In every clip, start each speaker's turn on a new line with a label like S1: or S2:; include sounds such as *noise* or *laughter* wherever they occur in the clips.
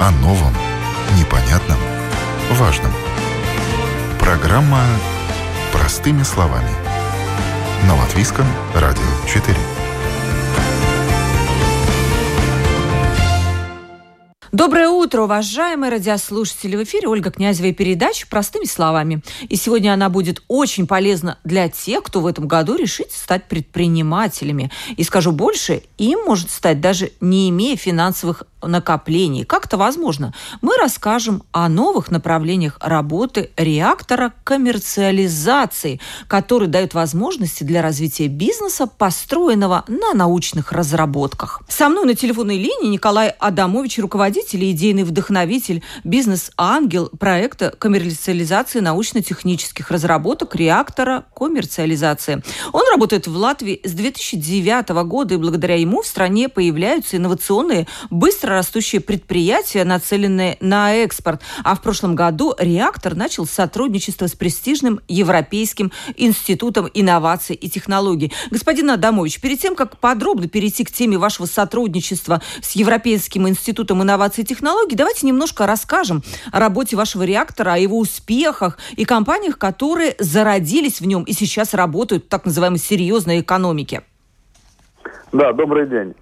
S1: О новом, непонятном, важном. Программа «Простыми словами». На Латвийском радио 4.
S2: Доброе утро, уважаемые радиослушатели! В эфире Ольга Князева и передача «Простыми словами». И сегодня она будет очень полезна для тех, кто в этом году решит стать предпринимателями. И скажу больше, им может стать даже не имея финансовых накоплений. Как это возможно? Мы расскажем о новых направлениях работы реактора коммерциализации, который дает возможности для развития бизнеса, построенного на научных разработках. Со мной на телефонной линии Николай Адамович, руководитель и идейный вдохновитель, бизнес-ангел проекта коммерциализации научно-технических разработок реактора коммерциализации. Он работает в Латвии с 2009 года, и благодаря ему в стране появляются инновационные, быстро быстро растущие предприятия, нацеленные на экспорт. А в прошлом году «Реактор» начал сотрудничество с престижным Европейским институтом инноваций и технологий. Господин Адамович, перед тем, как подробно перейти к теме вашего сотрудничества с Европейским институтом инноваций и технологий, давайте немножко расскажем о работе вашего реактора, о его успехах и компаниях, которые зародились в нем и сейчас работают в так называемой серьезной экономике.
S3: Да, добрый день.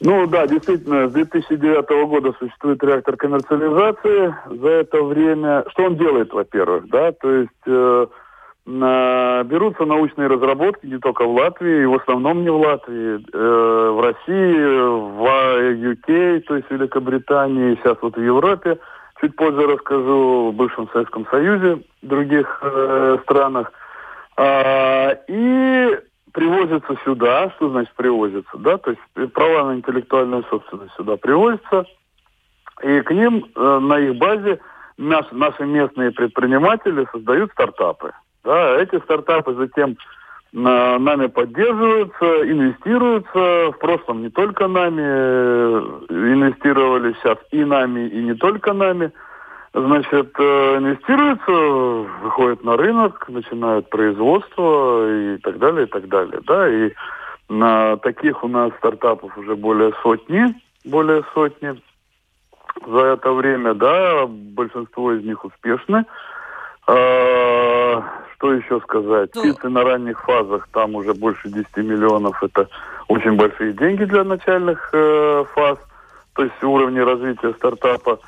S3: Ну да, действительно, с 2009 года существует реактор коммерциализации. За это время, что он делает, во-первых, да, то есть э, на, берутся научные разработки не только в Латвии, и в основном не в Латвии, э, в России, в UK, то есть в Великобритании, сейчас вот в Европе. Чуть позже расскажу в бывшем Советском Союзе, других э, странах. А, и привозятся сюда. Что значит привозятся? Да? То есть права на интеллектуальную собственность сюда привозятся. И к ним э, на их базе наш, наши местные предприниматели создают стартапы. Да? Эти стартапы затем э, нами поддерживаются, инвестируются. В прошлом не только нами э, инвестировали, сейчас и нами, и не только нами – значит, э, инвестируются, выходят на рынок, начинают производство и так далее, и так далее. Да, и на таких у нас стартапов уже более сотни, более сотни за это время, да, большинство из них успешны. А, что еще сказать? Ну... Птицы на ранних фазах, там уже больше 10 миллионов, это очень большие деньги для начальных э, фаз, то есть уровни развития стартапа.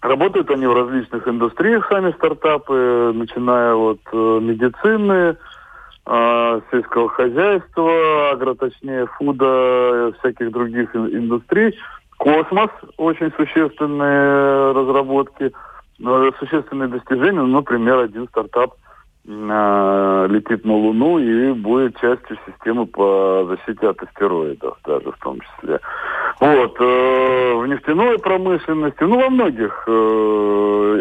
S3: Работают они в различных индустриях, сами стартапы, начиная от э, медицины, э, сельского хозяйства, агро, точнее, фуда, всяких других индустрий. Космос, очень существенные разработки, э, существенные достижения. Ну, например, один стартап летит на Луну и будет частью системы по защите от астероидов даже в том числе. Вот. Э, в нефтяной промышленности, ну, во многих э,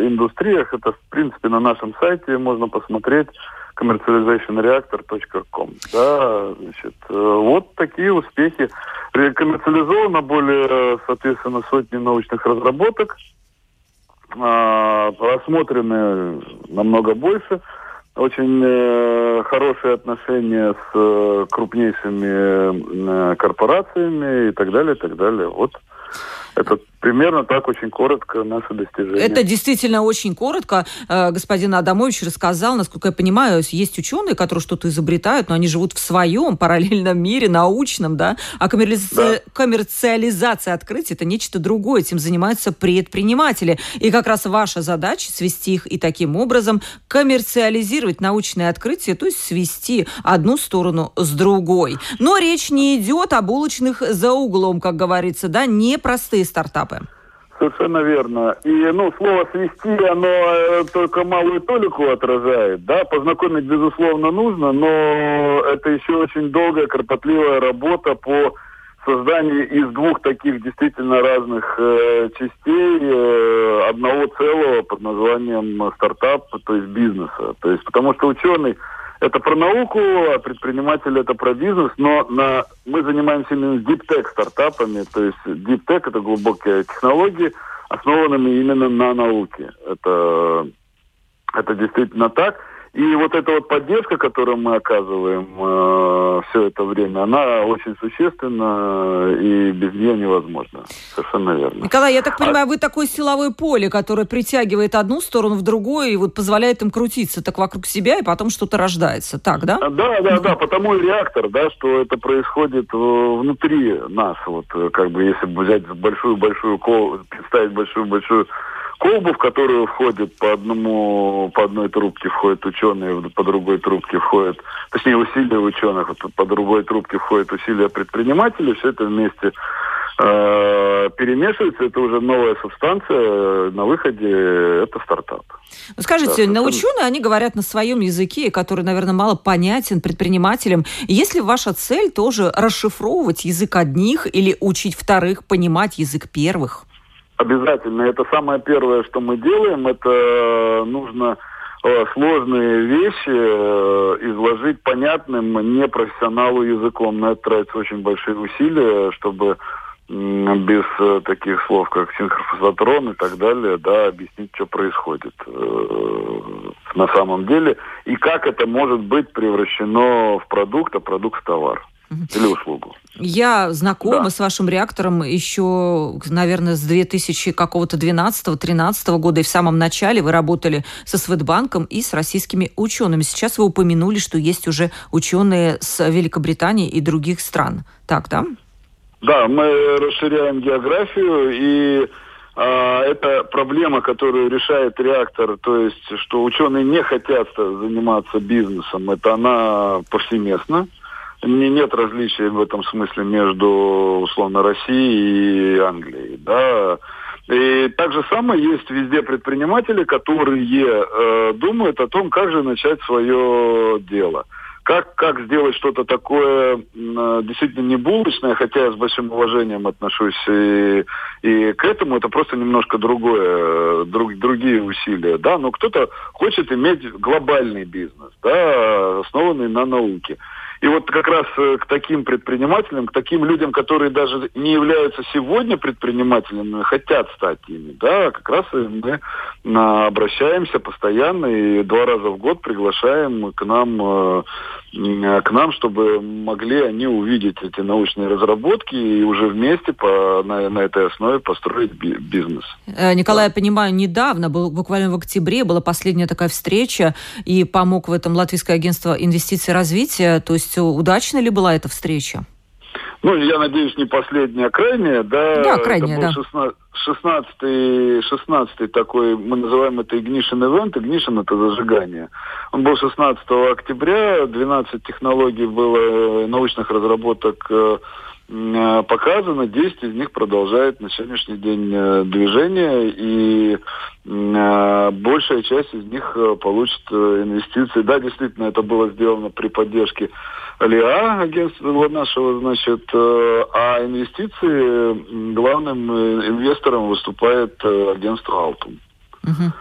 S3: индустриях, это, в принципе, на нашем сайте можно посмотреть commercializationreactor.com. Да, значит, э, вот такие успехи. Коммерциализовано более, соответственно, сотни научных разработок. Э, просмотрены намного больше очень э, хорошие отношения с э, крупнейшими э, корпорациями и так далее, и так далее. Вот это примерно так очень коротко наши достижения.
S2: Это действительно очень коротко. Э, господин Адамович рассказал, насколько я понимаю, есть ученые, которые что-то изобретают, но они живут в своем параллельном мире, научном, да? А коммерци... да. коммерциализация открытий – это нечто другое. Этим занимаются предприниматели. И как раз ваша задача – свести их и таким образом коммерциализировать научные открытия, то есть свести одну сторону с другой. Но речь не идет о булочных за углом, как говорится, да, непростые стартапы.
S3: Совершенно верно. И, ну, слово «свести», оно э, только малую толику отражает, да, познакомить, безусловно, нужно, но это еще очень долгая, кропотливая работа по созданию из двух таких действительно разных э, частей э, одного целого под названием стартап, то есть бизнеса. То есть, потому что ученый это про науку, а предприниматель это про бизнес, но на, мы занимаемся именно tech стартапами, то есть tech это глубокие технологии, основанными именно на науке. Это, это действительно так. И вот эта вот поддержка, которую мы оказываем э, все это время, она очень существенна, и без нее невозможно. Совершенно верно.
S2: Николай, я так а понимаю, а... вы такое силовое поле, которое притягивает одну сторону в другую, и вот позволяет им крутиться так вокруг себя, и потом что-то рождается. Так, да?
S3: Да, да, да, потому и реактор, да, что это происходит внутри нас. Вот как бы если взять большую-большую, представить большую-большую колбу, в которую входит по одному, по одной трубке входят ученые, по другой трубке входят, точнее усилия ученых, по другой трубке входят усилия предпринимателей, все это вместе э, перемешивается, это уже новая субстанция, на выходе это стартап.
S2: Ну, скажите, да, на ученые они говорят на своем языке, который, наверное, мало понятен предпринимателям. Если ваша цель тоже расшифровывать язык одних или учить вторых понимать язык первых?
S3: Обязательно. Это самое первое, что мы делаем. Это э, нужно э, сложные вещи э, изложить понятным непрофессионалу языком. На это тратятся очень большие усилия, чтобы без таких слов, как синхрофазотрон и так далее, да, объяснить, что происходит на самом деле и как это может быть превращено в продукт, а продукт в товар или услугу.
S2: Я знакома да. с вашим реактором еще, наверное, с 2000 какого-то 12-13 года, и в самом начале вы работали со Светбанком и с российскими учеными. Сейчас вы упомянули, что есть уже ученые с Великобритании и других стран. Так, да?
S3: Да, мы расширяем географию, и а, это проблема, которую решает реактор, то есть, что ученые не хотят заниматься бизнесом, это она повсеместна не, нет различия в этом смысле между, условно, Россией и Англией. Да. И так же самое есть везде предприниматели, которые э, думают о том, как же начать свое дело. Как, как сделать что-то такое э, действительно не булочное, хотя я с большим уважением отношусь и, и к этому, это просто немножко другое, друг, другие усилия, да, но кто-то хочет иметь глобальный бизнес, да, основанный на науке. И вот как раз э, к таким предпринимателям, к таким людям, которые даже не являются сегодня предпринимателями, хотят стать ими, да, как раз мы обращаемся постоянно и два раза в год приглашаем к нам э, к нам, чтобы могли они увидеть эти научные разработки и уже вместе по, на, на этой основе построить бизнес.
S2: Э, Николай, да. я понимаю, недавно, был, буквально в октябре, была последняя такая встреча, и помог в этом Латвийское агентство инвестиций и развития. То есть удачна ли была эта встреча?
S3: Ну, я надеюсь, не последняя, а крайняя, да?
S2: Да, крайняя,
S3: да. 16 16 такой, мы называем это Ignition Event. Ignition – это зажигание. Он был 16 октября, 12 технологий было э, научных разработок э, Э, показано, 10 из них продолжает на сегодняшний день э, движение, и э, большая часть из них получит инвестиции. Да, действительно, это было сделано при поддержке ЛИА, агентства нашего, значит, а инвестиции главным инвестором выступает агентство «Алтум».
S2: Угу.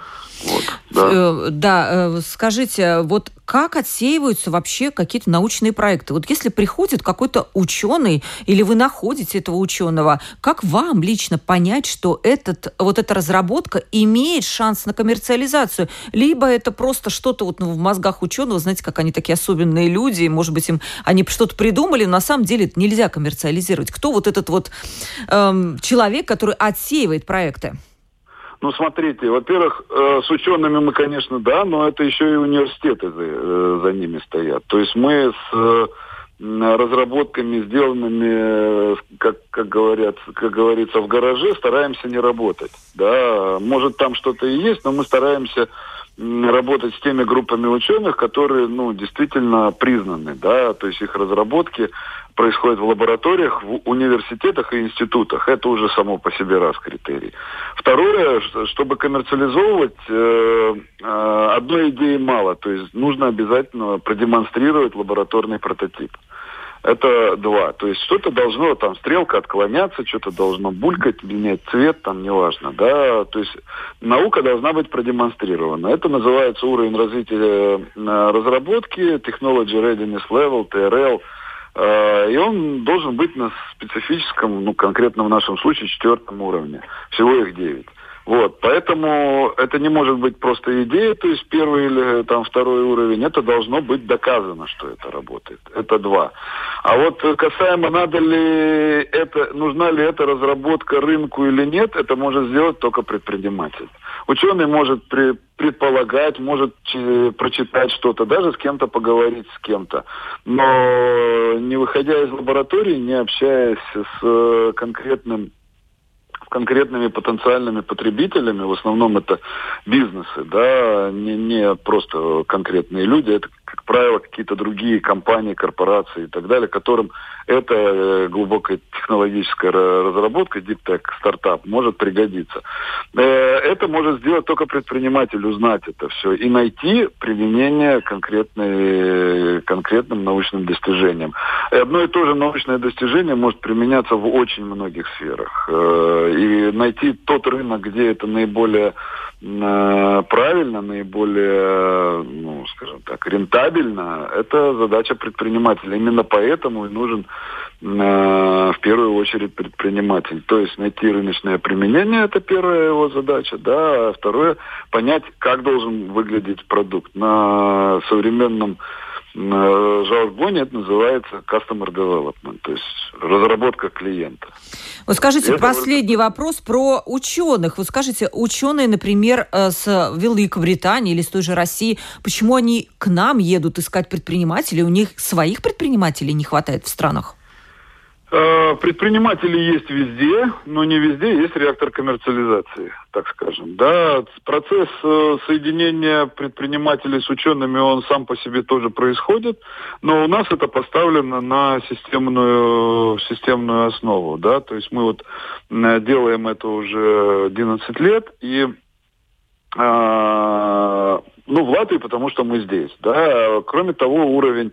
S2: Вот, да. Э, да, э, скажите, вот как отсеиваются вообще какие-то научные проекты? Вот если приходит какой-то ученый или вы находите этого ученого, как вам лично понять, что этот, вот эта разработка имеет шанс на коммерциализацию? Либо это просто что-то вот ну, в мозгах ученого, знаете, как они такие особенные люди, может быть, им они что-то придумали, но на самом деле это нельзя коммерциализировать. Кто вот этот вот эм, человек, который отсеивает проекты?
S3: Ну, смотрите, во-первых, э, с учеными мы, конечно, да, но это еще и университеты за, э, за ними стоят. То есть мы с э, разработками, сделанными, э, как, как, говорят, как говорится, в гараже, стараемся не работать. Да, может, там что-то и есть, но мы стараемся работать с теми группами ученых, которые, ну, действительно признаны, да, то есть их разработки происходят в лабораториях, в университетах и институтах. Это уже само по себе раз критерий. Второе, чтобы коммерциализовывать, э, э, одной идеи мало, то есть нужно обязательно продемонстрировать лабораторный прототип. Это два. То есть что-то должно, там, стрелка отклоняться, что-то должно булькать, менять цвет, там, неважно, да. То есть наука должна быть продемонстрирована. Это называется уровень развития э, разработки, Technology Readiness Level, TRL, э, и он должен быть на специфическом, ну, конкретно в нашем случае, четвертом уровне. Всего их девять. Вот, поэтому это не может быть просто идея, то есть первый или там второй уровень, это должно быть доказано, что это работает. Это два. А вот касаемо надо ли это, нужна ли эта разработка рынку или нет, это может сделать только предприниматель. Ученый может при, предполагать, может прочитать что-то, даже с кем-то поговорить с кем-то. Но не выходя из лаборатории, не общаясь с конкретным конкретными потенциальными потребителями, в основном это бизнесы, да, не, не просто конкретные люди, это, как правило, какие-то другие компании, корпорации и так далее, которым эта э, глубокая технологическая разработка, Tech, стартап, может пригодиться. Э, это может сделать только предприниматель, узнать это все и найти применение конкретной, конкретным научным достижениям. И одно и то же научное достижение может применяться в очень многих сферах. Э, и найти тот рынок, где это наиболее правильно, наиболее, ну, скажем так, рентабельно, это задача предпринимателя. Именно поэтому и нужен в первую очередь предприниматель. То есть найти рыночное применение, это первая его задача, да, а второе, понять, как должен выглядеть продукт. На современном жаргоне это называется customer development, то есть разработка клиента.
S2: Вот скажите, это последний вот... вопрос про ученых. Вот скажите, ученые, например, э, с Великобритании или с той же России, почему они к нам едут искать предпринимателей? У них своих предпринимателей не хватает в странах?
S3: Э, предприниматели есть везде, но не везде есть реактор коммерциализации, так скажем. Да, процесс э, соединения предпринимателей с учеными, он сам по себе тоже происходит, но у нас это поставлено на системную, системную основу. Да? То есть мы вот делаем это уже 11 лет, и э, ну, в Латвии, потому что мы здесь. Да? Кроме того, уровень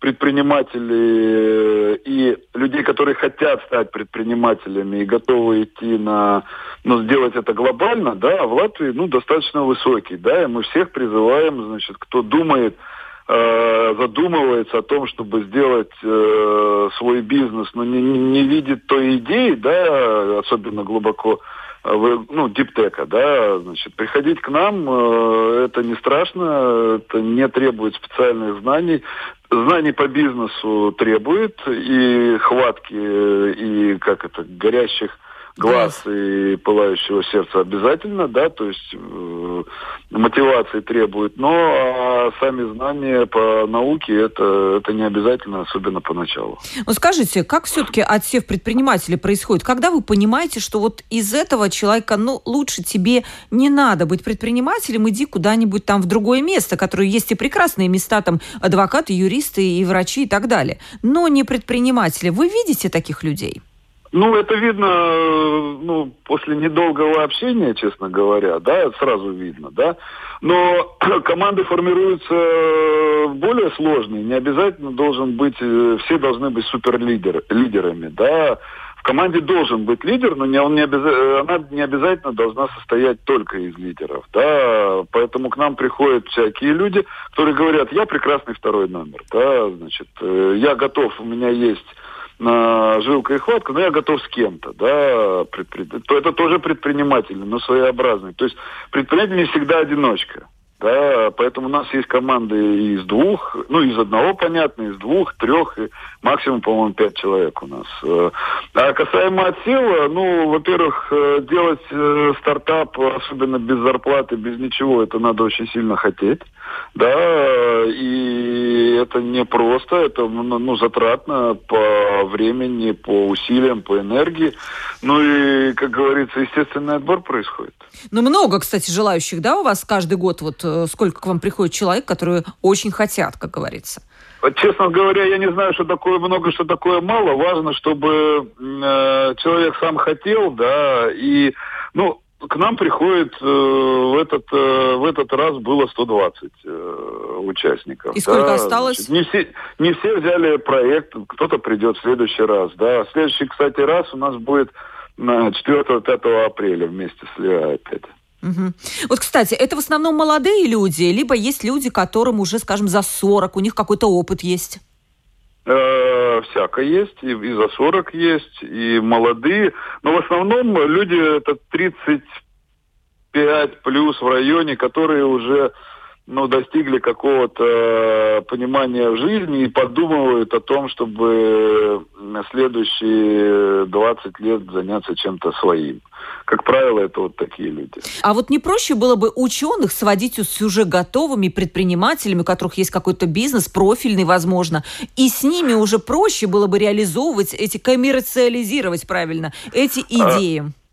S3: предпринимателей и людей, которые хотят стать предпринимателями и готовы идти на, ну, сделать это глобально, да, в Латвии, ну, достаточно высокий, да, и мы всех призываем, значит, кто думает, э, задумывается о том, чтобы сделать э, свой бизнес, но не, не видит той идеи, да, особенно глубоко ну, диптека, да, значит, приходить к нам, э, это не страшно, это не требует специальных знаний, знаний по бизнесу требует, и хватки, и, как это, горящих глаз и пылающего сердца обязательно, да, то есть э, мотивации требует, но а сами знания по науке это, это не обязательно, особенно поначалу.
S2: Ну скажите, как все-таки отсев предпринимателей происходит? Когда вы понимаете, что вот из этого человека, ну, лучше тебе не надо быть предпринимателем, иди куда-нибудь там в другое место, которое есть и прекрасные места, там, адвокаты, юристы и врачи и так далее, но не предприниматели. Вы видите таких людей?
S3: Ну, это видно, ну, после недолгого общения, честно говоря, да, сразу видно, да. Но *clears throat* команды формируются более сложные. Не обязательно должен быть, э, все должны быть суперлидерами, да. В команде должен быть лидер, но не, он не обяза... она не обязательно должна состоять только из лидеров, да. Поэтому к нам приходят всякие люди, которые говорят, я прекрасный второй номер, да, значит, э, я готов, у меня есть на жилка и хватка, но я готов с кем-то, да, предпри... то это тоже предпринимательный, но своеобразный. То есть предприниматель не всегда одиночка. Да, поэтому у нас есть команды из двух, ну, из одного, понятно, из двух, трех, и максимум, по-моему, пять человек у нас. Э, а касаемо отсела, ну, во-первых, э, делать э, стартап, особенно без зарплаты, без ничего, это надо очень сильно хотеть, да, и это не просто, это, ну, ну затратно по времени, по усилиям, по энергии, ну и, как говорится, естественный отбор происходит.
S2: Ну, много, кстати, желающих, да, у вас каждый год вот сколько к вам приходит человек, которые очень хотят, как говорится?
S3: Честно говоря, я не знаю, что такое много, что такое мало. Важно, чтобы э, человек сам хотел, да, и, ну, к нам приходит э, в, этот, э, в этот раз было 120 э, участников.
S2: И сколько да, осталось? Значит,
S3: не, все, не все взяли проект, кто-то придет в следующий раз. Да. Следующий, кстати, раз у нас будет на 4-5 апреля вместе с Лео опять.
S2: Угу. Вот, кстати, это в основном молодые люди, либо есть люди, которым уже, скажем, за 40, у них какой-то опыт есть?
S3: Э, всякое есть, и, и за 40 есть, и молодые. Но в основном люди это 30 25 плюс в районе, которые уже ну, достигли какого-то э, понимания в жизни и подумывают о том, чтобы на следующие 20 лет заняться чем-то своим. Как правило, это вот такие люди.
S2: А вот не проще было бы ученых сводить с уже готовыми предпринимателями, у которых есть какой-то бизнес, профильный, возможно, и с ними уже проще было бы реализовывать эти, коммерциализировать правильно эти а, идеи? А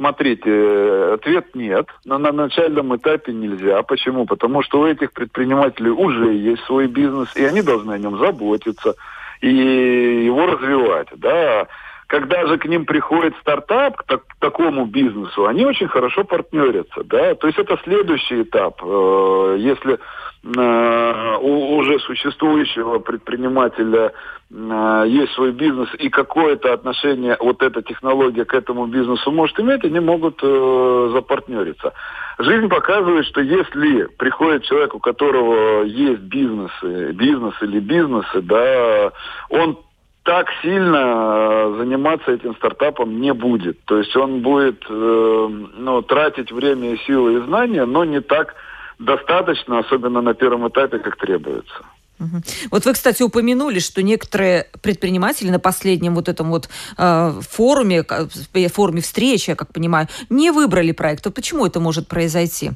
S3: Смотрите, ответ нет. Но на начальном этапе нельзя. Почему? Потому что у этих предпринимателей уже есть свой бизнес, и они должны о нем заботиться и его развивать. Да? Когда же к ним приходит стартап, к, так, к такому бизнесу, они очень хорошо партнерятся. Да? То есть это следующий этап. Э, если Э, у уже существующего предпринимателя э, есть свой бизнес и какое-то отношение вот эта технология к этому бизнесу может иметь, они могут э, запартнериться. Жизнь показывает, что если приходит человек, у которого есть бизнесы, бизнес или бизнесы, да, он так сильно заниматься этим стартапом не будет. То есть он будет э, ну, тратить время, силы и знания, но не так достаточно, особенно на первом этапе, как требуется.
S2: Вот вы, кстати, упомянули, что некоторые предприниматели на последнем вот этом вот э, форуме, э, форуме встречи, я как понимаю, не выбрали проект. А почему это может произойти?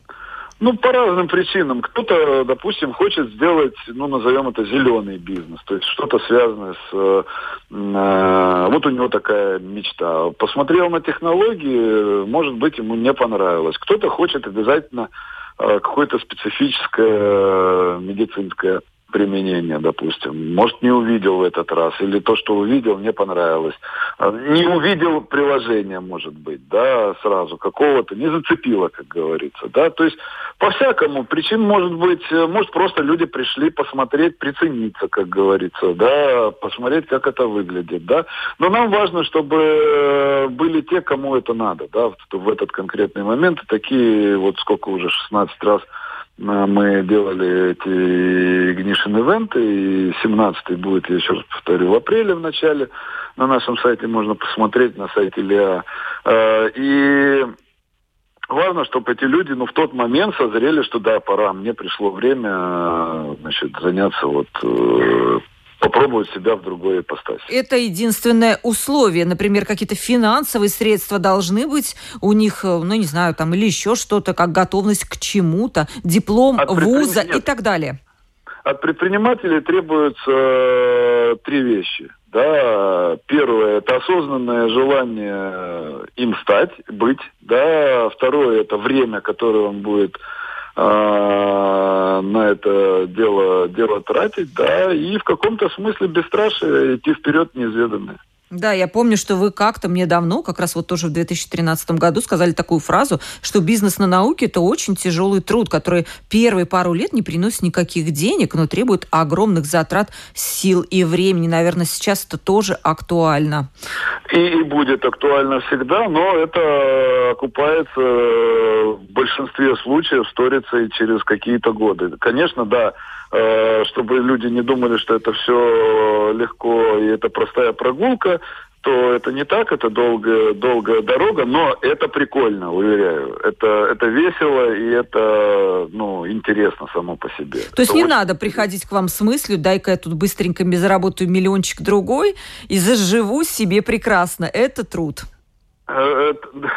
S3: Ну, по разным причинам. Кто-то, допустим, хочет сделать, ну, назовем это зеленый бизнес, то есть что-то связанное с... Э, э, вот у него такая мечта. Посмотрел на технологии, может быть, ему не понравилось. Кто-то хочет обязательно какое-то специфическое э, медицинское применение, допустим. Может, не увидел в этот раз, или то, что увидел, не понравилось. А, не увидел приложения, может быть, да, сразу, какого-то, не зацепило, как говорится, да. То есть, по-всякому, причин может быть, э, может, просто люди пришли посмотреть, прицениться, как говорится, да, посмотреть, как это выглядит, да. Но нам важно, чтобы э, были те, кому это надо, да, в этот конкретный момент. Такие, вот сколько уже, 16 раз мы делали эти Ignition ивенты, и 17-й будет, я еще раз повторю, в апреле в начале. На нашем сайте можно посмотреть, на сайте ЛИА. Э, и важно, чтобы эти люди, ну, в тот момент созрели, что да, пора, мне пришло время, э, значит, заняться вот попробовать себя в другой ипостаси.
S2: Это единственное условие. Например, какие-то финансовые средства должны быть у них, э, ну, не знаю, там, или еще что-то, как готовность к чему-то, диплом От вуза и так далее.
S3: От предпринимателей требуются э, три вещи. Да, первое это осознанное желание им стать, быть. Да, второе это время, которое он будет а, на это дело, дело тратить, да, и в каком-то смысле бесстрашие идти вперед неизведанное.
S2: Да, я помню, что вы как-то мне давно, как раз вот тоже в 2013 году, сказали такую фразу, что бизнес на науке – это очень тяжелый труд, который первые пару лет не приносит никаких денег, но требует огромных затрат сил и времени. Наверное, сейчас это тоже актуально.
S3: И, и будет актуально всегда, но это окупается в большинстве случаев, сторится и через какие-то годы. Конечно, да, Э, чтобы люди не думали, что это все легко и это простая прогулка, то это не так, это долгая, долгая дорога, но это прикольно, уверяю. Это, это весело и это ну, интересно само по себе.
S2: То есть это не очень... надо приходить к вам с мыслью, дай-ка я тут быстренько заработаю миллиончик другой и заживу себе прекрасно. Это труд.
S3: Э,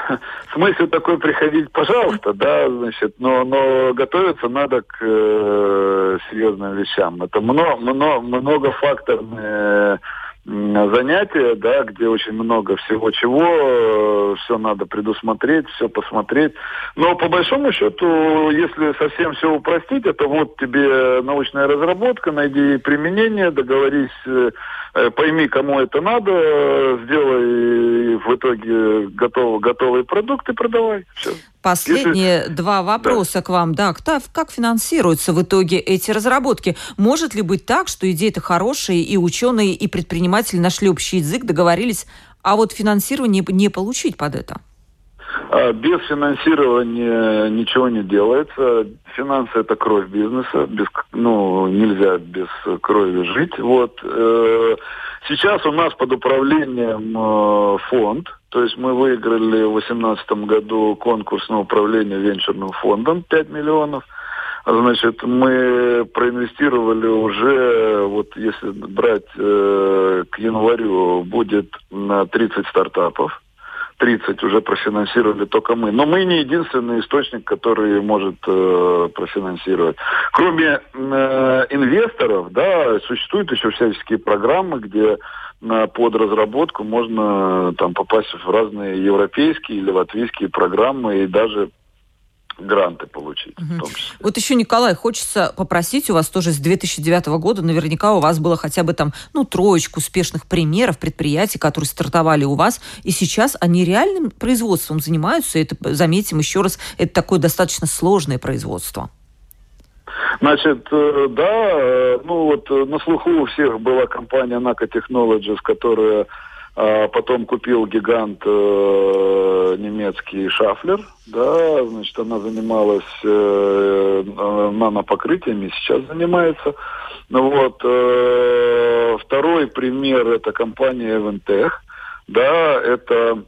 S3: *laughs* смысл такой приходить, пожалуйста, да, значит, но, но готовиться надо к э, серьезным вещам. Это много, много, многофакторные занятия, да, где очень много всего чего, э, все надо предусмотреть, все посмотреть. Но по большому счету, если совсем все упростить, это вот тебе научная разработка, найди применение, договорись э, Э, пойми, кому это надо, сделай в итоге готов, готовый продукт и продавай. Все.
S2: Последние Если... два вопроса да. к вам. Да, как, как финансируются в итоге эти разработки? Может ли быть так, что идеи-то хорошие, и ученые, и предприниматели нашли общий язык, договорились, а вот финансирование не получить под это?
S3: А, без финансирования ничего не делается. Финансы это кровь бизнеса. Без, ну, нельзя без крови жить. Вот. Сейчас у нас под управлением э, фонд, То есть мы выиграли в 2018 году конкурс на управление венчурным фондом 5 миллионов. Значит, мы проинвестировали уже, вот если брать э, к январю, будет на 30 стартапов. 30 уже профинансировали только мы. Но мы не единственный источник, который может э, профинансировать. Кроме э, инвесторов, да, существуют еще всяческие программы, где э, под разработку можно там попасть в разные европейские или латвийские программы и даже гранты получить. Угу.
S2: Вот еще, Николай, хочется попросить у вас тоже с 2009 года, наверняка у вас было хотя бы там, ну, троечку успешных примеров предприятий, которые стартовали у вас, и сейчас они реальным производством занимаются, и это, заметим еще раз, это такое достаточно сложное производство.
S3: Значит, э, да, э, ну вот э, на слуху у всех была компания NACO Technologies, которая потом купил гигант э, немецкий Шафлер, да, значит, она занималась э, э, нанопокрытиями, сейчас занимается. Ну вот, э, второй пример это компания Eventech, да, это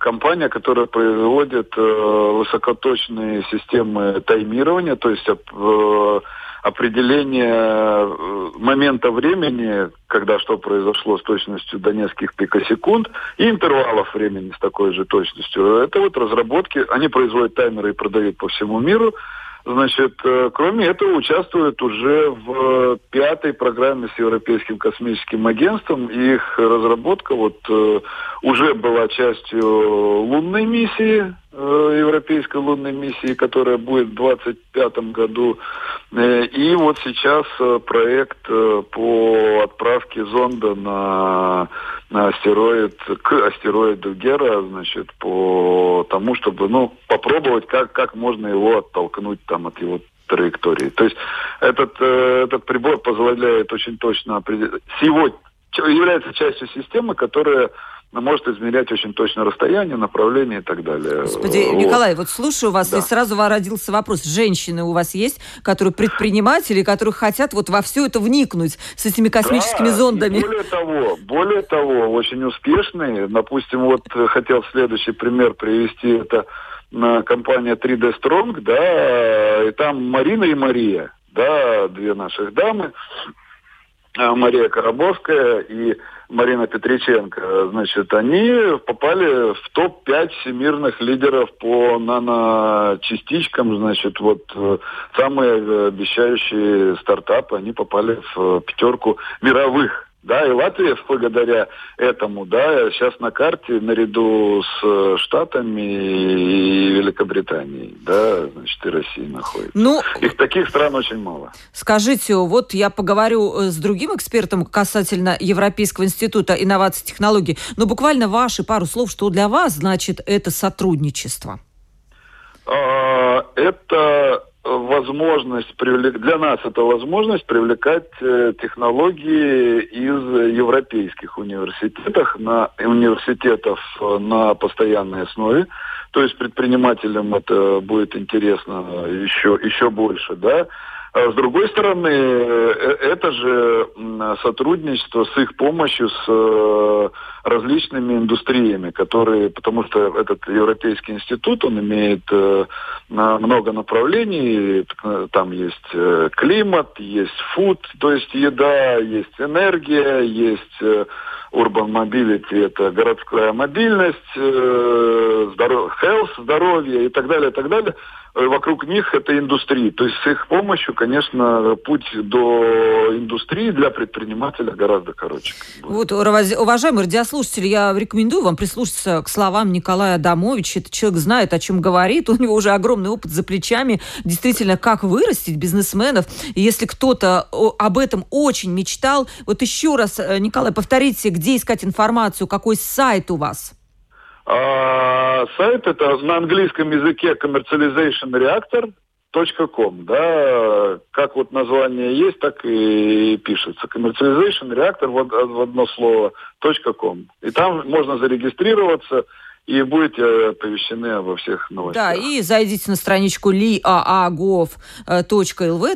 S3: компания, которая производит э, высокоточные системы таймирования, то есть э, определение э, момента времени, когда что произошло с точностью до нескольких пикосекунд, и интервалов времени с такой же точностью. Это вот разработки, они производят таймеры и продают по всему миру. Значит, э, кроме этого, участвуют уже в пятой программе с Европейским космическим агентством. Их разработка вот э, уже была частью лунной миссии, э, Европейской лунной миссии, которая будет в 2025 году. И вот сейчас проект по отправке зонда на, на астероид, к астероиду Гера, значит, по тому, чтобы, ну, попробовать, как, как можно его оттолкнуть там от его траектории. То есть этот, э, этот прибор позволяет очень точно определить, сегодня является частью системы, которая может измерять очень точно расстояние, направление и так далее.
S2: Господи, вот. Николай, вот слушаю вас, да. и сразу родился вопрос. Женщины у вас есть, которые предприниматели, которые хотят вот во все это вникнуть с этими космическими да, зондами?
S3: более того, более того, очень успешные. Допустим, вот хотел следующий пример привести. Это компания 3D Strong, да, и там Марина и Мария, да, две наших дамы, а, Мария Коробовская и Марина Петриченко, значит, они попали в топ-5 всемирных лидеров по наночастичкам, значит, вот э, самые обещающие стартапы, они попали в пятерку мировых да, и Латвия благодаря этому, да, сейчас на карте наряду с э, Штатами и Великобританией, да, значит, и Россией находится. Ну, Их таких стран очень мало.
S2: Скажите, вот я поговорю э, с другим экспертом касательно Европейского института инноваций и технологий, но буквально ваши пару слов, что для вас значит это сотрудничество?
S3: А, это возможность привлек... для нас это возможность привлекать э, технологии из европейских университетов на университетов э, на постоянной основе. То есть предпринимателям это будет интересно еще еще больше, да. А с другой стороны, э, это же сотрудничество с их помощью с э, различными индустриями, которые, потому что этот Европейский институт, он имеет э, много направлений, там есть климат, есть фуд, то есть еда, есть энергия, есть urban mobility, это городская мобильность, здоров... health, здоровье и так далее, и так далее. Э, вокруг них это индустрия. То есть с их помощью, конечно, путь до индустрии для предпринимателя гораздо короче.
S2: Вот, уважаемые радиослушатели, я рекомендую вам прислушаться к словам Николая Адамовича. Этот человек знает, о чем говорит. *laughs* У него уже огромный опыт за плечами. Действительно, как вырастить бизнесменов. И если кто-то об этом очень мечтал, вот еще раз, э, Николай, повторите, где искать информацию, какой сайт у вас?
S3: А, сайт это на английском языке commercialization reactor .com, да, как вот название есть, так и пишется. Commercialization reactor в, в одно слово .com. И там можно зарегистрироваться и будете оповещены обо всех новостях.
S2: Да, и зайдите на страничку liaagov.lv,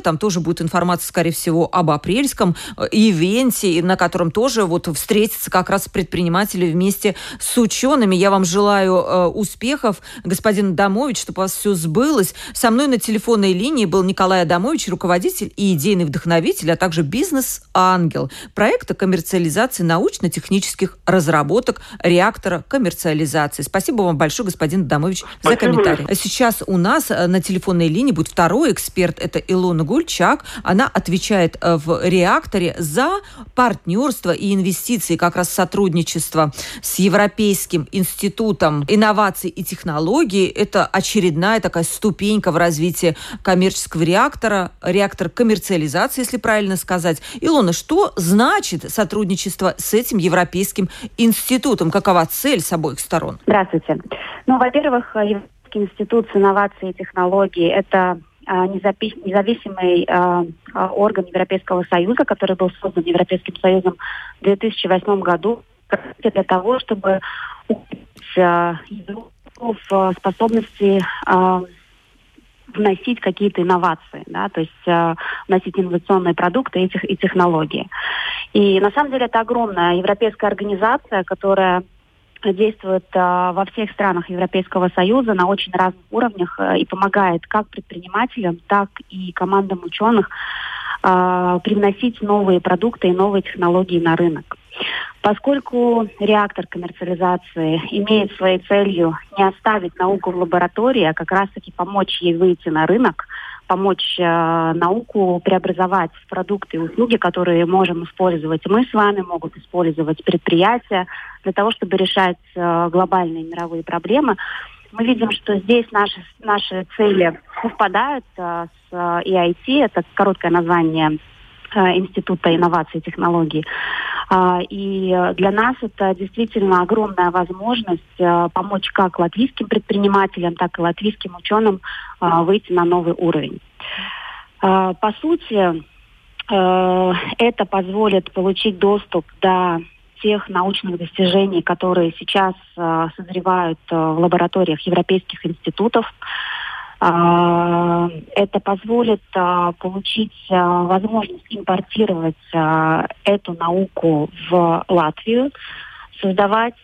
S2: там тоже будет информация, скорее всего, об апрельском э, ивенте, на котором тоже вот встретятся как раз предприниматели вместе с учеными. Я вам желаю э, успехов, господин Адамович, чтобы у вас все сбылось. Со мной на телефонной линии был Николай Адамович, руководитель и идейный вдохновитель, а также бизнес-ангел проекта коммерциализации научно-технических разработок реактора коммерциализации информации. Спасибо вам большое, господин Адамович, за комментарий. Сейчас у нас э, на телефонной линии будет второй эксперт, это Илона Гульчак. Она отвечает э, в реакторе за партнерство и инвестиции, как раз сотрудничество с Европейским институтом инноваций и технологий. Это очередная такая ступенька в развитии коммерческого реактора, реактор коммерциализации, если правильно сказать. Илона, что значит сотрудничество с этим Европейским институтом? Какова цель с обоих сторон?
S4: Здравствуйте. Ну, во-первых, Европейский институт инноваций и технологий – это а, независимый а, орган Европейского Союза, который был создан Европейским Союзом в 2008 году для того, чтобы укрепить в способности вносить какие-то инновации, да, то есть э, вносить инновационные продукты и, тех, и технологии. И на самом деле это огромная европейская организация, которая действует а, во всех странах Европейского Союза на очень разных уровнях а, и помогает как предпринимателям, так и командам ученых а, привносить новые продукты и новые технологии на рынок. Поскольку реактор коммерциализации имеет своей целью не оставить науку в лаборатории, а как раз-таки помочь ей выйти на рынок, помочь э, науку преобразовать в продукты и услуги, которые можем использовать мы с вами, могут использовать предприятия для того, чтобы решать э, глобальные мировые проблемы. Мы видим, что здесь наши, наши цели совпадают э, с EIT, это короткое название э, Института инноваций и технологий. А, и для нас это действительно огромная возможность э, помочь как латвийским предпринимателям, так и латвийским ученым э, выйти на новый уровень. Э, по сути, это позволит получить доступ до тех научных достижений, которые сейчас созревают в лабораториях европейских институтов. А, это позволит а, получить а, возможность импортировать эту науку в Латвию, создавать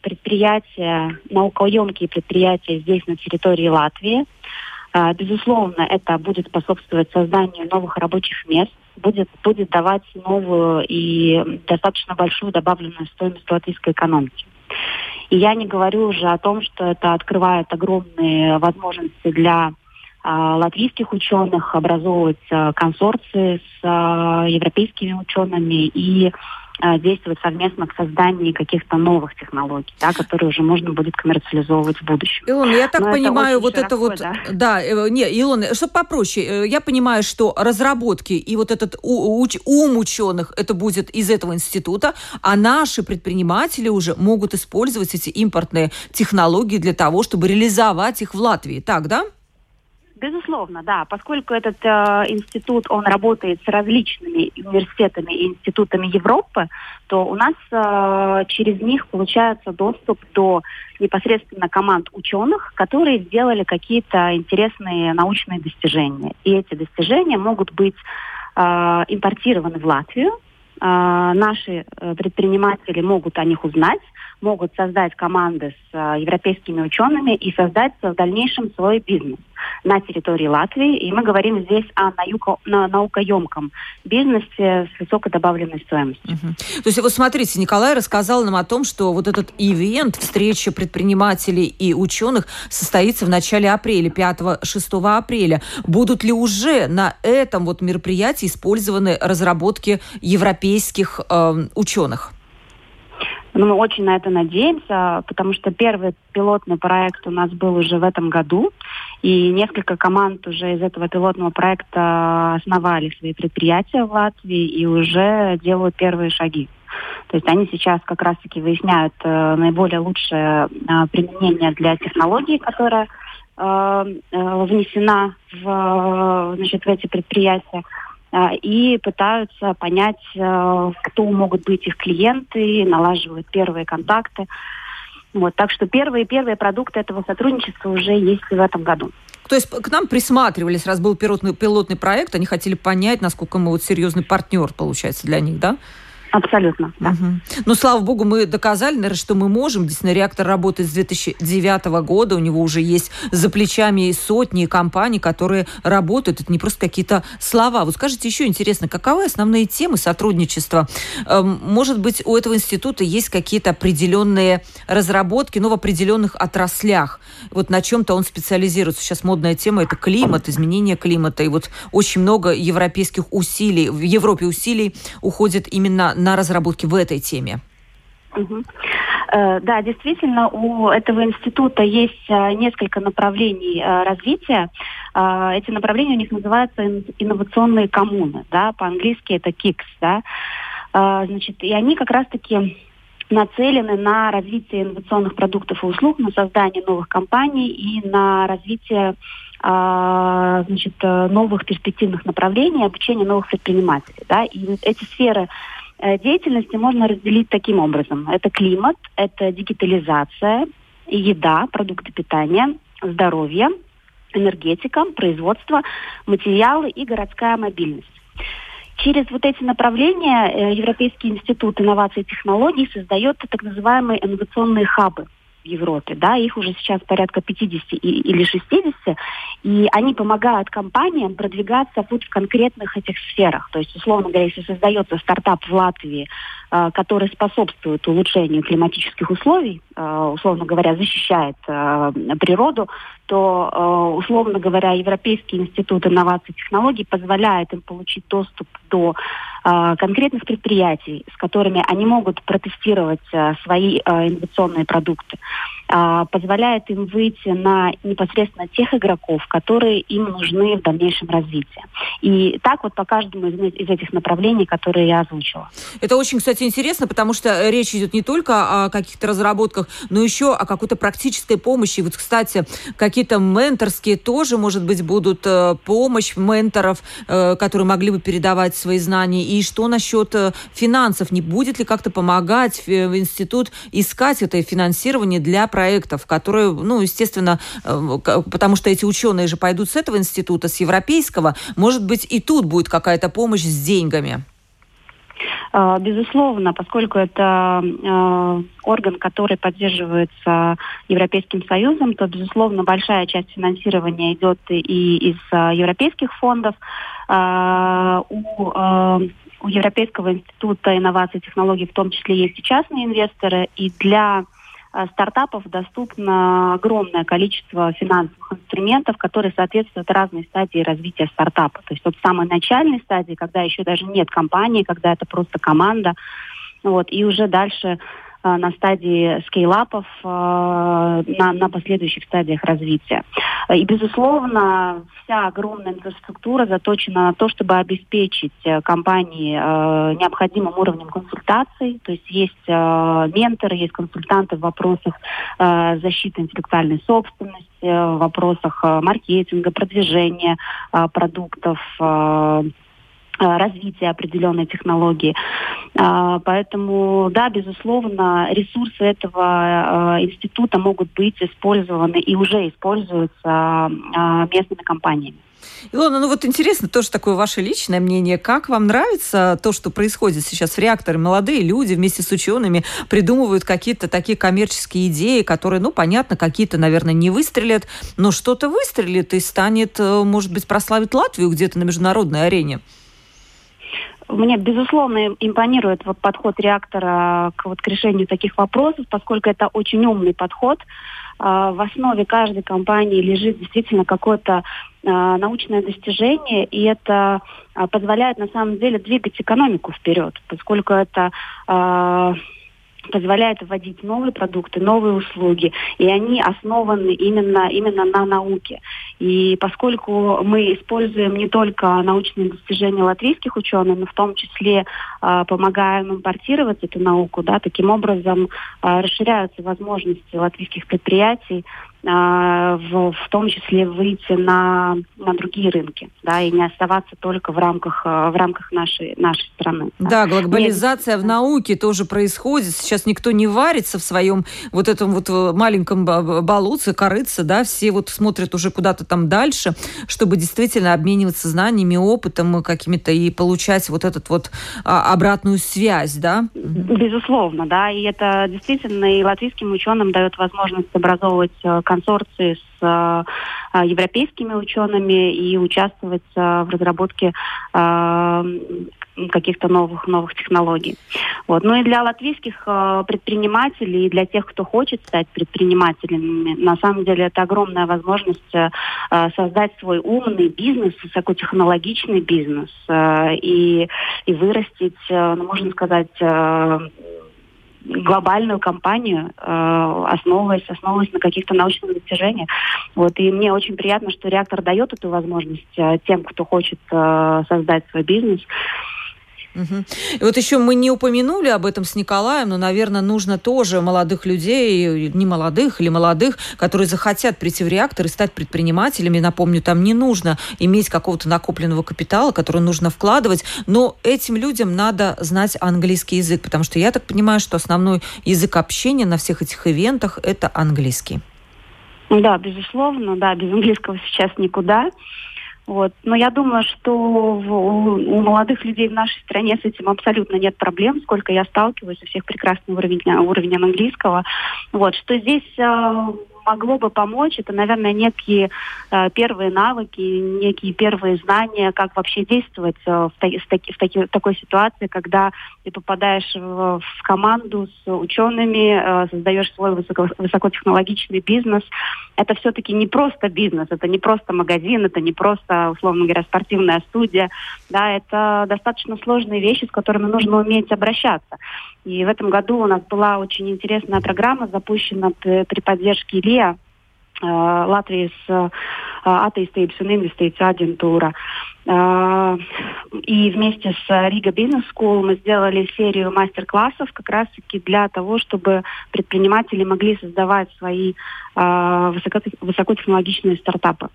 S4: предприятия, наукоемкие предприятия здесь, на территории Латвии. Безусловно, это будет способствовать созданию новых рабочих мест, будет, будет давать новую и достаточно большую добавленную стоимость латвийской экономики. И я не говорю уже о том, что это открывает огромные возможности для а, латвийских ученых образовывать консорции с а, европейскими учеными. И действовать совместно в создании каких-то новых технологий, да, которые уже можно будет коммерциализовывать в будущем.
S2: Илон, я так Но понимаю, это вот широко, это вот, да, да э, не, Илон, чтобы попроще, э, я понимаю, что разработки и вот этот уч, ум ученых, это будет из этого института, а наши предприниматели уже могут использовать эти импортные технологии для того, чтобы реализовать их в Латвии, так, да?
S4: Безусловно, да. Поскольку этот э, институт, он работает с различными университетами и институтами Европы, то у нас э, через них получается доступ до непосредственно команд ученых, которые сделали какие-то интересные научные достижения. И эти достижения могут быть э, импортированы в Латвию. Э, наши э, предприниматели могут о них узнать, могут создать команды с э, европейскими учеными и создать в дальнейшем свой бизнес на территории Латвии. И мы говорим здесь о науко, на, наукоемком бизнесе с высокой добавленной стоимостью.
S2: Угу. То есть, вот смотрите, Николай рассказал нам о том, что вот этот ивент, встреча предпринимателей и ученых состоится в начале апреля, 5-6 апреля. Будут ли уже на этом вот мероприятии использованы разработки европейских э, ученых?
S4: Но мы очень на это надеемся, потому что первый пилотный проект у нас был уже в этом году, и несколько команд уже из этого пилотного проекта основали свои предприятия в Латвии и уже делают первые шаги. То есть они сейчас как раз-таки выясняют э, наиболее лучшее э, применение для технологии, которая э, э, внесена в, значит, в эти предприятия. А, и пытаются понять, э, кто могут быть их клиенты, налаживают первые контакты. Вот, так что первые первые продукты этого сотрудничества уже есть в этом году.
S2: То есть к нам присматривались, раз был пилотный, пилотный проект, они хотели понять, насколько мы вот серьезный партнер, получается, для них, да?
S4: Абсолютно, да.
S2: Угу. Ну, слава богу, мы доказали, наверное, что мы можем. Действительно, реактор работает с 2009 года, у него уже есть за плечами сотни компаний, которые работают. Это не просто какие-то слова. Вот скажите еще интересно, каковы основные темы сотрудничества? Эм, может быть, у этого института есть какие-то определенные разработки, но в определенных отраслях. Вот на чем-то он специализируется. Сейчас модная тема – это климат, изменение климата. И вот очень много европейских усилий, в Европе усилий уходит именно на разработки в этой теме?
S4: Угу. Да, действительно, у этого института есть э, несколько направлений э, развития. Эти направления у них называются инновационные коммуны, да, по-английски это КИКС, да. Значит, и они как раз-таки нацелены на развитие инновационных продуктов и услуг, на создание новых компаний и на развитие значит, новых перспективных направлений, обучение новых предпринимателей. Да? И эти сферы Э, деятельности можно разделить таким образом. Это климат, это дигитализация, еда, продукты питания, здоровье, энергетика, производство, материалы и городская мобильность. Через вот эти направления э, Европейский институт инноваций и технологий создает так называемые инновационные хабы – в Европе, да, их уже сейчас порядка 50 или 60, и они помогают компаниям продвигаться вот в конкретных этих сферах. То есть, условно говоря, если создается стартап в Латвии, э, который способствует улучшению климатических условий, э, условно говоря, защищает э, природу, то, условно говоря, Европейский институт инноваций и технологий позволяет им получить доступ до конкретных предприятий, с которыми они могут протестировать свои инновационные продукты а, позволяет им выйти на непосредственно тех игроков, которые им нужны в дальнейшем развитии. И так вот по каждому из, этих направлений, которые я озвучила.
S2: Это очень, кстати, интересно, потому что речь идет не только о каких-то разработках, но еще о какой-то практической помощи. Вот, кстати, какие-то менторские тоже, может быть, будут э, помощь менторов, э, которые могли бы передавать свои знания. И что насчет э, финансов? Не будет ли как-то помогать в институт искать это финансирование для проектов, которые, ну, естественно, э, потому что эти ученые же пойдут с этого института, с европейского, может быть, и тут будет какая-то помощь с деньгами?
S4: А, безусловно, поскольку это э, орган, который поддерживается Европейским Союзом, то, безусловно, большая часть финансирования идет и из э, европейских фондов. У, у Европейского института инноваций и технологий в том числе есть и частные инвесторы, и для стартапов доступно огромное количество финансовых инструментов, которые соответствуют разной стадии развития стартапа. То есть от самой начальной стадии, когда еще даже нет компании, когда это просто команда, вот, и уже дальше Э, на стадии скейлапов, э, на, на последующих стадиях развития. И, безусловно, вся огромная инфраструктура заточена на то, чтобы обеспечить э, компании необходимым уровнем консультаций. То есть есть менторы, есть консультанты в вопросах защиты интеллектуальной собственности, в вопросах маркетинга, продвижения продуктов, Э, развития определенной технологии. А, поэтому, да, безусловно, ресурсы этого э, института могут быть использованы и уже используются а, местными компаниями.
S2: Илона, ну вот интересно тоже такое ваше личное мнение. Как вам нравится то, что происходит сейчас в реакторе? Молодые люди вместе с учеными придумывают какие-то такие коммерческие идеи, которые, ну, понятно, какие-то, наверное, не выстрелят, но что-то выстрелит и станет, э, может быть, прославить Латвию где-то на международной арене.
S4: Мне, безусловно, импонирует вот подход реактора к, вот, к решению таких вопросов, поскольку это очень умный подход. А, в основе каждой компании лежит действительно какое-то а, научное достижение, и это а, позволяет на самом деле двигать экономику вперед, поскольку это позволяет вводить новые продукты, новые услуги, и они основаны именно, именно на науке. И поскольку мы используем не только научные достижения латвийских ученых, но в том числе э, помогаем импортировать эту науку, да, таким образом э, расширяются возможности латвийских предприятий в, в том числе выйти на, на другие рынки, да, и не оставаться только в рамках, а, в рамках нашей, нашей страны.
S2: Да, да глобализация Нет. в науке тоже происходит. Сейчас никто не варится в своем вот этом вот э, маленьком болотце, корыце, да, все вот смотрят уже куда-то там дальше, чтобы действительно обмениваться знаниями, опытом какими-то и получать вот этот вот а, обратную связь, да?
S4: Безусловно, да, и это действительно и латвийским ученым дает возможность образовывать э, консорции с э, э, европейскими учеными и участвовать э, в разработке каких-то новых новых технологий. Вот. Ну и для латвийских э, предпринимателей, и для тех, кто хочет стать предпринимателями, на самом деле это огромная возможность э, создать свой умный бизнес, высокотехнологичный бизнес э, и, и вырастить, э, можно сказать, э, глобальную компанию, э, основываясь, основываясь на каких-то научных достижениях. Вот, и мне очень приятно, что реактор дает эту возможность э, тем, кто хочет э, создать свой бизнес.
S2: Угу. И вот еще мы не упомянули об этом с Николаем, но, наверное, нужно тоже молодых людей, не молодых или молодых, которые захотят прийти в реактор и стать предпринимателями. Напомню, там не нужно иметь какого-то накопленного капитала, который нужно вкладывать, но этим людям надо знать английский язык, потому что я так понимаю, что основной язык общения на всех этих ивентах – это английский.
S4: Да, безусловно, да, без английского сейчас никуда. Вот. Но я думаю, что у молодых людей в нашей стране с этим абсолютно нет проблем, сколько я сталкиваюсь, у всех прекрасный уровень, уровень английского. Вот. Что здесь э, могло бы помочь, это, наверное, некие э, первые навыки, некие первые знания, как вообще действовать э, в, та- в, таки- в, таки- такой ситуации, когда ты попадаешь в, в команду с учеными, э, создаешь свой высоко- высокотехнологичный бизнес. Это все-таки не просто бизнес, это не просто магазин, это не просто, условно говоря, спортивная студия. Да, это достаточно сложные вещи, с которыми нужно уметь обращаться. И в этом году у нас была очень интересная программа, запущена при поддержке ИЛИА, Латвии с attīstības un investīciju aģentūra. И вместе с Рига Бизнес School мы сделали серию мастер-классов как раз-таки для того, чтобы предприниматели могли создавать свои высокотехнологичные стартапы.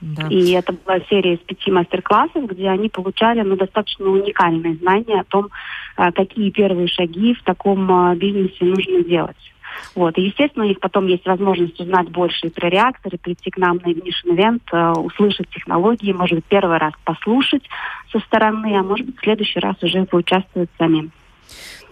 S4: Да. И это была серия из пяти мастер-классов, где они получали ну, достаточно уникальные знания о том, какие первые шаги в таком бизнесе нужно делать. Вот. И, естественно, у них потом есть возможность узнать больше про реакторы, прийти к нам на Ignition Event, а, услышать технологии, может быть, первый раз послушать со стороны, а может быть, в следующий раз уже поучаствовать самим.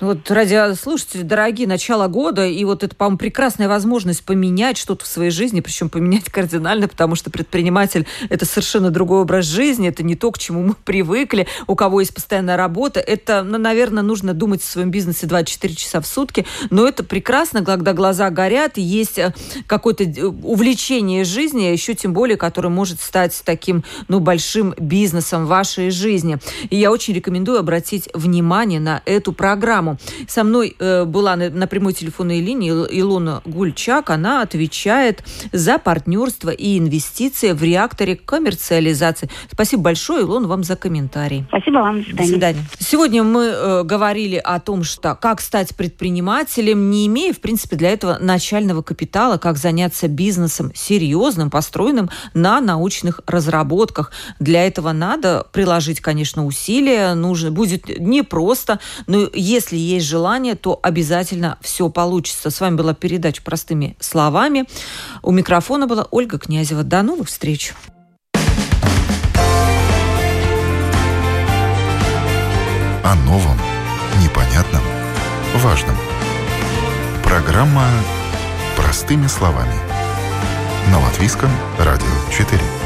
S2: Ну вот, радиослушатели, дорогие, начало года, и вот это, по-моему, прекрасная возможность поменять что-то в своей жизни, причем поменять кардинально, потому что предприниматель – это совершенно другой образ жизни, это не то, к чему мы привыкли, у кого есть постоянная работа. Это, ну, наверное, нужно думать о своем бизнесе 24 часа в сутки, но это прекрасно, когда глаза горят, и есть э, какое-то э, увлечение жизни, а еще тем более, которое может стать таким, ну, большим бизнесом вашей жизни. И я очень рекомендую обратить внимание на эту программу. Со мной э, была на, на прямой телефонной линии Илона Гульчак. Она отвечает за партнерство и инвестиции в реакторе коммерциализации. Спасибо большое, Илона, вам за комментарий.
S4: Спасибо вам. До свидания. До свидания.
S2: Сегодня мы э, говорили о том, что как стать предпринимателем, не имея, в принципе, для этого начального капитала, как заняться бизнесом серьезным, построенным на научных разработках. Для этого надо приложить, конечно, усилия. Нужно будет непросто, но если есть желание, то обязательно все получится. С вами была передача «Простыми словами». У микрофона была Ольга Князева. До новых встреч!
S1: О новом, непонятном, важном. Программа «Простыми словами». На Латвийском радио 4.